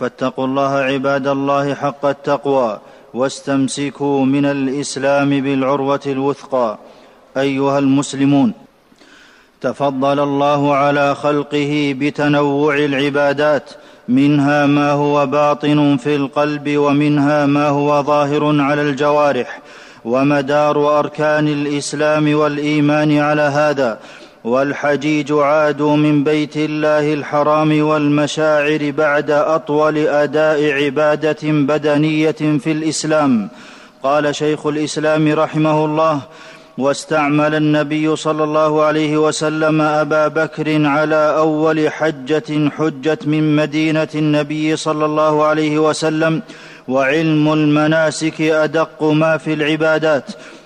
فاتقوا الله عباد الله حق التقوى واستمسكوا من الإسلام بالعروة الوثقى. أيها المسلمون تفضل الله على خلقه بتنوع العبادات منها ما هو باطن في القلب ومنها ما هو ظاهر على الجوارح. ومدار أركان الإسلام والإيمان على هذا والحجيج عادوا من بيت الله الحرام والمشاعر بعد أطول أداء عبادة بدنية في الإسلام. قال شيخ الإسلام رحمه الله واستعمل النبي صلى الله عليه وسلم أبا بكر على أول حجة حجت من مدينة النبي صلى الله عليه وسلم وعلم المناسك أدق ما في العبادات.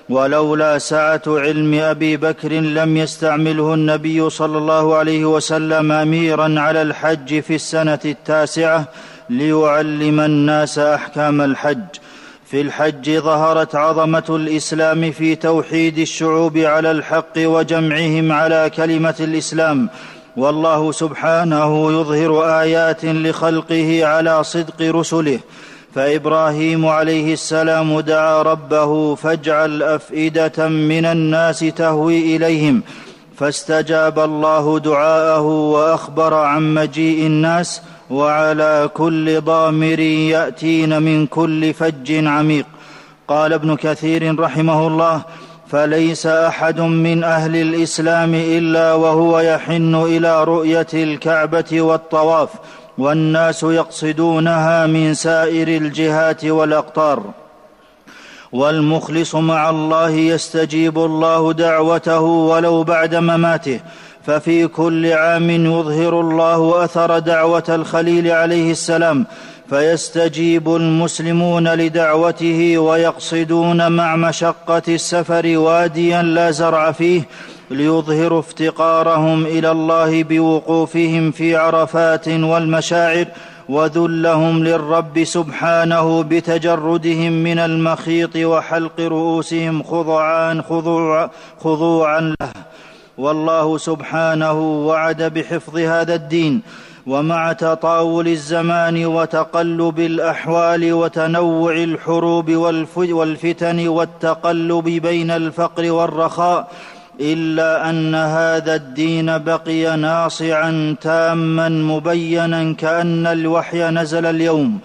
ولولا سعة علم أبي بكر لم يستعمله النبي صلى الله عليه وسلم أميرا على الحج في السنة التاسعة ليعلم الناس أحكام الحج. في الحج ظهرت عظمة الإسلام في توحيد الشعوب على الحق وجمعهم على كلمة الإسلام. والله سبحانه يظهر آيات لخلقه على صدق رسله. فإبراهيم عليه السلام دعا ربه فاجعل أفئدة من الناس تهوي إليهم فاستجاب الله دعاءه وأخبر عن مجيء الناس وعلى كل ضامر يأتين من كل فج عميق. قال ابن كثير رحمه الله فليس أحد من أهل الإسلام إلا وهو يحن إلى رؤية الكعبة والطواف والناس يقصدونها من سائر الجهات والأقطار. والمخلص مع الله يستجيب الله دعوته ولو بعد مماته ففي كل عام يظهر الله أثر دعوة الخليل عليه السلام فيستجيب المسلمون لدعوته ويقصدون مع مشقة السفر واديا لا زرع فيه ليظهروا افتقارهم إلى الله بوقوفهم في عرفات والمشاعر وذلهم للرب سبحانه بتجردهم من المخيط وحلق رؤوسهم خضوعا, خضوعا له. والله سبحانه وعد بحفظ هذا الدين ومع تطاول الزمان وتقلب الأحوال وتنوع الحروب والفتن والتقلب بين الفقر والرخاء إلا أن هذا الدين بقي ناصعا تاما مبينا كأن الوحي نزل اليوم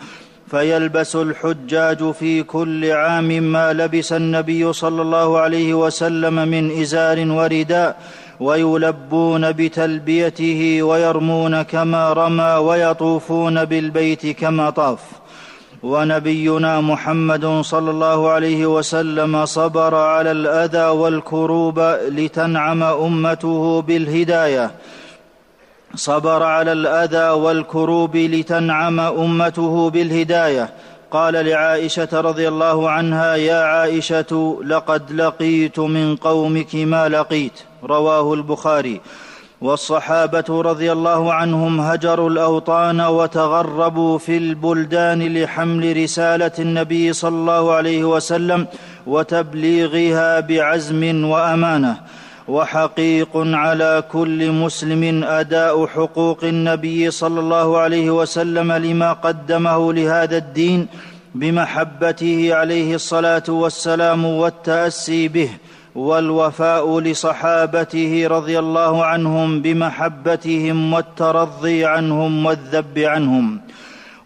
فيلبس الحجاج في كل عام ما لبس النبي صلى الله عليه وسلم من إزار ورداء ويلبون بتلبيته ويرمون كما رمى ويطوفون بالبيت كما طاف. ونبينا محمد صلى الله عليه وسلم صبر على الأذى والكروب لتنعم أمته بالهداية. صبر على الأذى والكروب لتنعم أمته بالهداية. قال لعائشة رضي الله عنها يا عائشة لقد لقيت من قومك ما لقيت. رواه البخاري. والصحابة رضي الله عنهم هجروا الأوطان وتغربوا في البلدان لحمل رسالة النبي صلى الله عليه وسلم وتبليغها بعزم وأمانة. وحقيق على كل مسلم أداء حقوق النبي صلى الله عليه وسلم لما قدمه لهذا الدين بمحبته عليه الصلاة والسلام والتأسي به. والوفاء لصحابته رضي الله عنهم بمحبتهم والترضي عنهم والذب عنهم.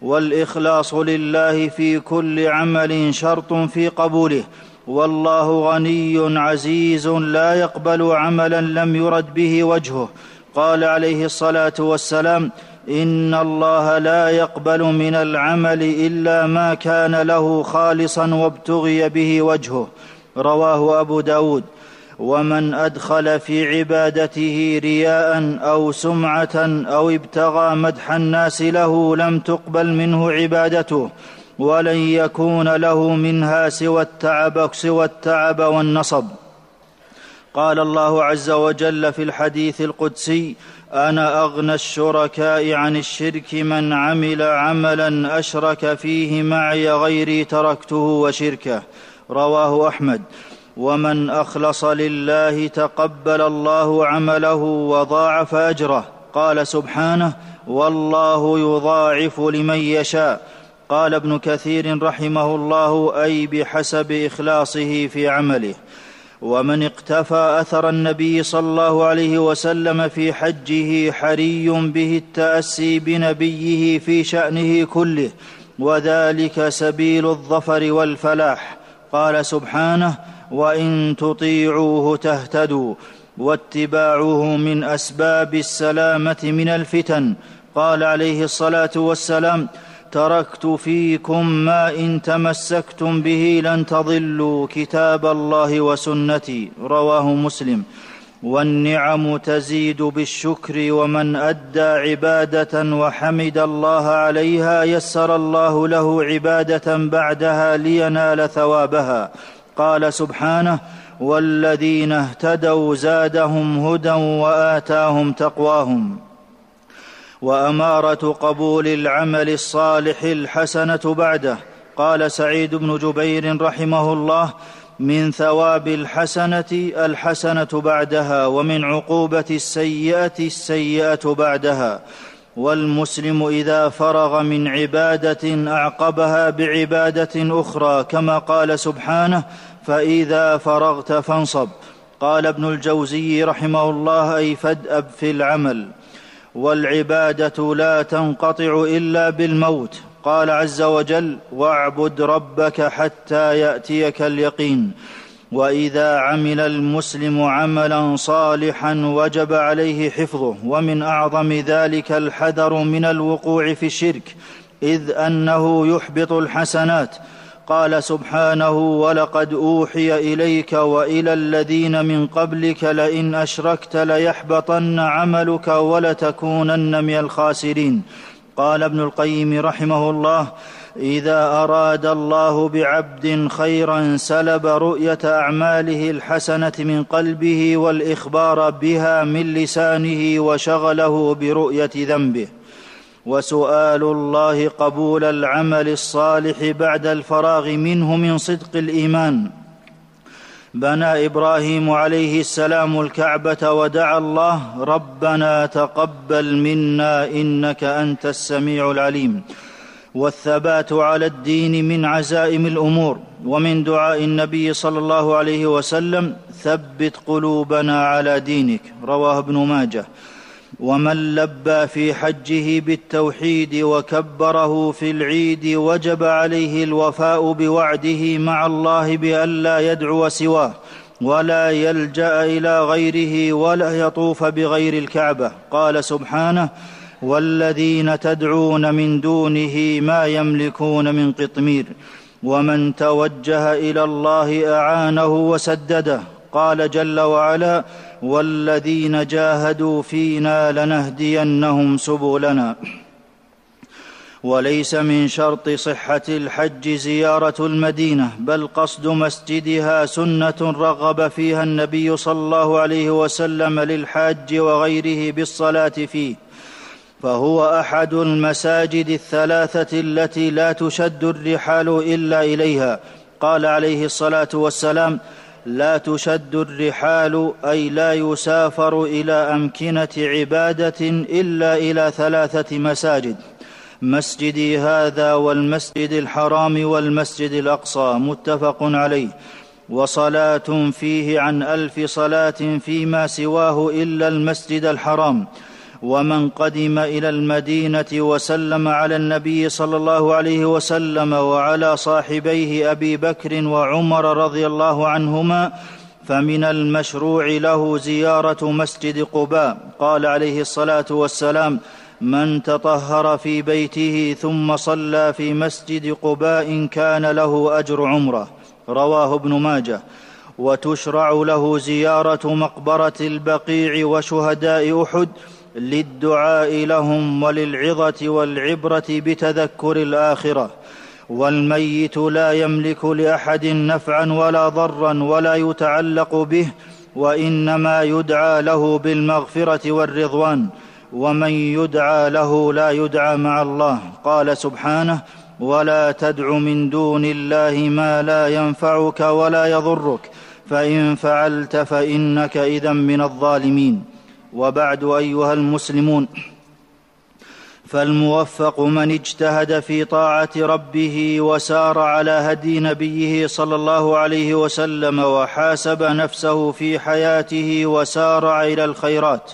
والإخلاص لله في كل عمل شرط في قبوله. والله غني عزيز لا يقبل عملا لم يرد به وجهه. قال عليه الصلاة والسلام إن الله لا يقبل من العمل إلا ما كان له خالصا وابتغي به وجهه. رواه أبو داود. ومن أدخل في عبادته رياء أو سمعة أو ابتغى مدح الناس له لم تقبل منه عبادته ولن يكون له منها سوى التعب سوى التعب والنصب. قال الله عز وجل في الحديث القدسي أنا أغنى الشركاء عن الشرك من عمل عملا أشرك فيه معي غيري تركته وشركه. رواه أحمد. ومن أخلص لله تقبل الله عمله وضاعف أجره. قال سبحانه والله يضاعف لمن يشاء. قال ابن كثير رحمه الله أي بحسب إخلاصه في عمله. ومن اقتفى أثر النبي صلى الله عليه وسلم في حجه حري به التأسي بنبيه في شأنه كله وذلك سبيل الظفر والفلاح. قال سبحانه وان تطيعوه تهتدوا واتباعه من اسباب السلامه من الفتن قال عليه الصلاة والسلام تركت فيكم ما إن تمسكتم به لن تضلوا كتاب الله وسنتي رواه مسلم. والنعم تزيد بالشكر ومن أدى عبادة وحمد الله عليها يسر الله له عبادة بعدها لينال ثوابها. قال سبحانه والذين اهتدوا زادهم هدى وآتاهم تقواهم. وأمارة قبول العمل الصالح الحسنة بعده. قال سعيد بن جبير رحمه الله من ثواب الحسنة الحسنة بعدها ومن عقوبة السيئة السيئة بعدها. والمسلم إذا فرغ من عبادة أعقبها بعبادة أخرى كما قال سبحانه فإذا فرغت فانصب قال ابن الجوزي رحمه الله أي فادأب في العمل والعبادة لا تنقطع إلا بالموت. قال عز وجل واعبد ربك حتى يأتيك اليقين وإذا عمل المسلم عملا صالحا وجب عليه حفظه ومن أعظم ذلك الحذر من الوقوع في الشرك إذ أنه يحبط الحسنات. قال سبحانه ولقد أوحي إليك وإلى الذين من قبلك لئن أشركت ليحبطن عملك ولتكونن من الخاسرين. قال ابن القيم رحمه الله إذا أراد الله بعبد خيرا سلب رؤية أعماله الحسنة من قلبه والإخبار بها من لسانه وشغله برؤية ذنبه وسؤال الله قبول العمل الصالح بعد الفراغ منه من صدق الإيمان. بنى إبراهيم عليه السلام الكعبة ودعا الله ربنا تقبل منا إنك أنت السميع العليم. والثبات على الدين من عزائم الأمور ومن دعاء النبي صلى الله عليه وسلم ثبت قلوبنا على دينك. رواه ابن ماجه. ومن لبى في حجه بالتوحيد وكبره في العيد وجب عليه الوفاء بوعده مع الله بألا يدعو سواه ولا يلجأ إلى غيره ولا يطوف بغير الكعبة. قال سبحانه والذين تدعون من دونه ما يملكون من قطمير ومن توجه إلى الله أعانه وسدده قال جل وعلا والذين جاهدوا فينا لنهدينهم سبلنا. وليس من شرط صحة الحج زيارة المدينة بل قصد مسجدها سنة رغب فيها النبي صلى الله عليه وسلم للحاج وغيره بالصلاة فيه. فهو أحد المساجد الثلاثة التي لا تشد الرحال إلا إليها. قال عليه الصلاة والسلام لا تشد الرحال أي لا يسافر إلى أمكنة عبادة إلا إلى ثلاثة مساجد. مسجدي هذا والمسجد الحرام والمسجد الأقصى متفق عليه. وصلاة فيه عن ألف صلاة فيما سواه إلا المسجد الحرام. ومن قدم إلى المدينة وسلم على النبي صلى الله عليه وسلم وعلى صاحبيه أبي بكر وعمر رضي الله عنهما فمن المشروع له زيارة مسجد قباء. قال عليه الصلاة والسلام من تطهر في بيته ثم صلى في مسجد قباء كان له أجر عمرة. رواه ابن ماجه. وتشرع له زيارة مقبرة البقيع وشهداء أحد للدعاء لهم وللعظة والعبرة بتذكر الآخرة. والميت لا يملك لأحد نفعا ولا ضرا ولا يتعلق به وإنما يدعى له بالمغفرة والرضوان. ومن يدعى له لا يدعى مع الله. قال سبحانه ولا تدع من دون الله ما لا ينفعك ولا يضرك. فإن فعلت فإنك اذا من الظالمين. وبعد أيها المسلمون فالموفق من اجتهد في طاعة ربه وسار على هدي نبيه صلى الله عليه وسلم وحاسب نفسه في حياته وسارع إلى الخيرات.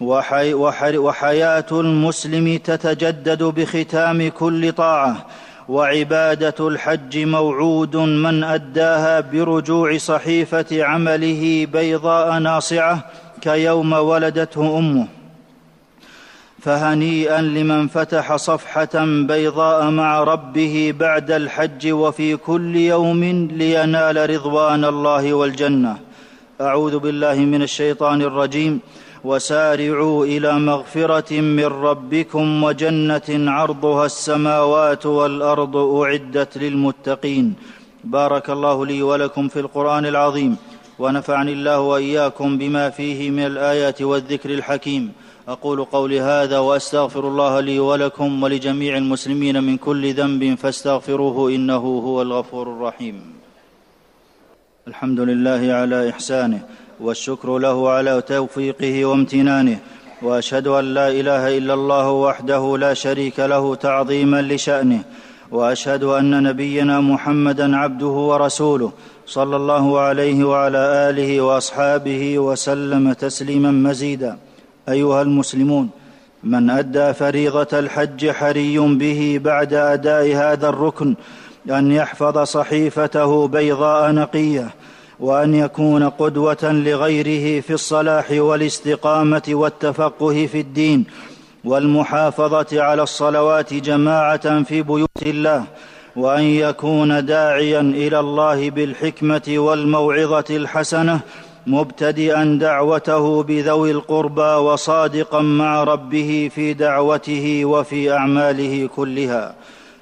وحي وحي وحياة المسلم تتجدد بختام كل طاعة وعبادة الحج موعود من أداها برجوع صحيفة عمله بيضاء ناصعة كيوم ولدته أمه فهنيئا لمن فتح صفحة بيضاء مع ربه بعد الحج وفي كل يوم لينال رضوان الله والجنة. أعوذ بالله من الشيطان الرجيم. وسارعوا إلى مغفرة من ربكم وجنة عرضها السماوات والأرض أعدت للمتقين. بارك الله لي ولكم في القرآن العظيم. ونفعني الله وإياكم بما فيه من الآيات والذكر الحكيم. أقول قولي هذا وأستغفر الله لي ولكم ولجميع المسلمين من كل ذنب فاستغفروه إنه هو الغفور الرحيم. الحمد لله على إحسانه والشكر له على توفيقه وامتنانه وأشهد أن لا إله إلا الله وحده لا شريك له تعظيما لشأنه وأشهد أن نبينا محمدا عبده ورسوله صلى الله عليه وعلى آله وأصحابه وسلم تسليما مزيدا. أيها المسلمون من أدى فريضة الحج حري به بعد أداء هذا الركن أن يحفظ صحيفته بيضاء نقية وأن يكون قدوة لغيره في الصلاح والاستقامة والتفقه في الدين والمحافظة على الصلوات جماعة في بيوت الله وأن يكون داعيا إلى الله بالحكمة والموعظة الحسنة مبتدئا دعوته بذوي القربى وصادقا مع ربه في دعوته وفي أعماله كلها.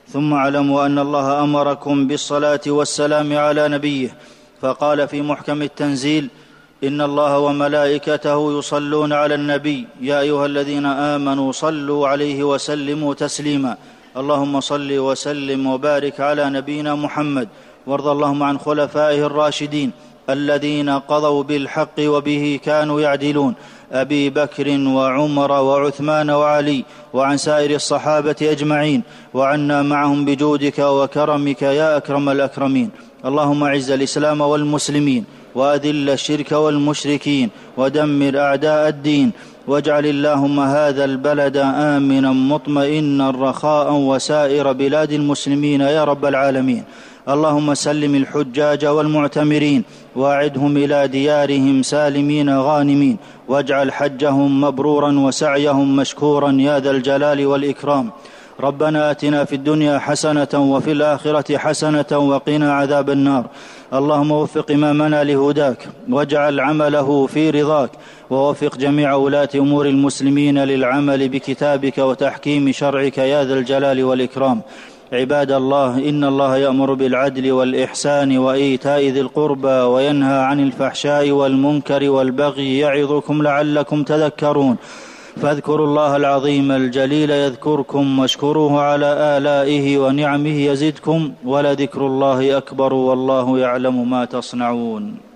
ثم اعلموا أن الله أمركم بالصلاة والسلام على نبيه. فقال في محكم التنزيل إن الله وملائكته يصلون على النبي. يا أيها الذين آمنوا صلوا عليه وسلموا تسليما. اللهم صل وسلم وبارك على نبينا محمد. وارض اللهم عن خلفائه الراشدين الذين قضوا بالحق وبه كانوا يعدلون. أبي بكر وعمر وعثمان وعلي وعن سائر الصحابة أجمعين. وعنا معهم بجودك وكرمك يا أكرم الأكرمين. اللهم أعز الإسلام والمسلمين. وأذل الشرك والمشركين. ودمر أعداء الدين. واجعل اللهم هذا البلد آمنا مطمئنا رخاء وسائر بلاد المسلمين يا رب العالمين. اللهم سلم الحجاج والمعتمرين واعدهم إلى ديارهم سالمين غانمين. واجعل حجهم مبرورا وسعيهم مشكورا يا ذا الجلال والإكرام. ربنا آتنا في الدنيا حسنة وفي الآخرة حسنة وقنا عذاب النار. اللهم وفق إمامنا لهداك واجعل عمله في رضاك ووفق جميع ولاة أمور المسلمين للعمل بكتابك وتحكيم شرعك يا ذا الجلال والإكرام. عباد الله إن الله يأمر بالعدل والإحسان وإيتاء ذي القربى وينهى عن الفحشاء والمنكر والبغي يعظكم لعلكم تذكرون. فاذكروا الله العظيم الجليل يذكركم واشكروه على آلائه ونعمه يزدكم ولذكر الله أكبر والله يعلم ما تصنعون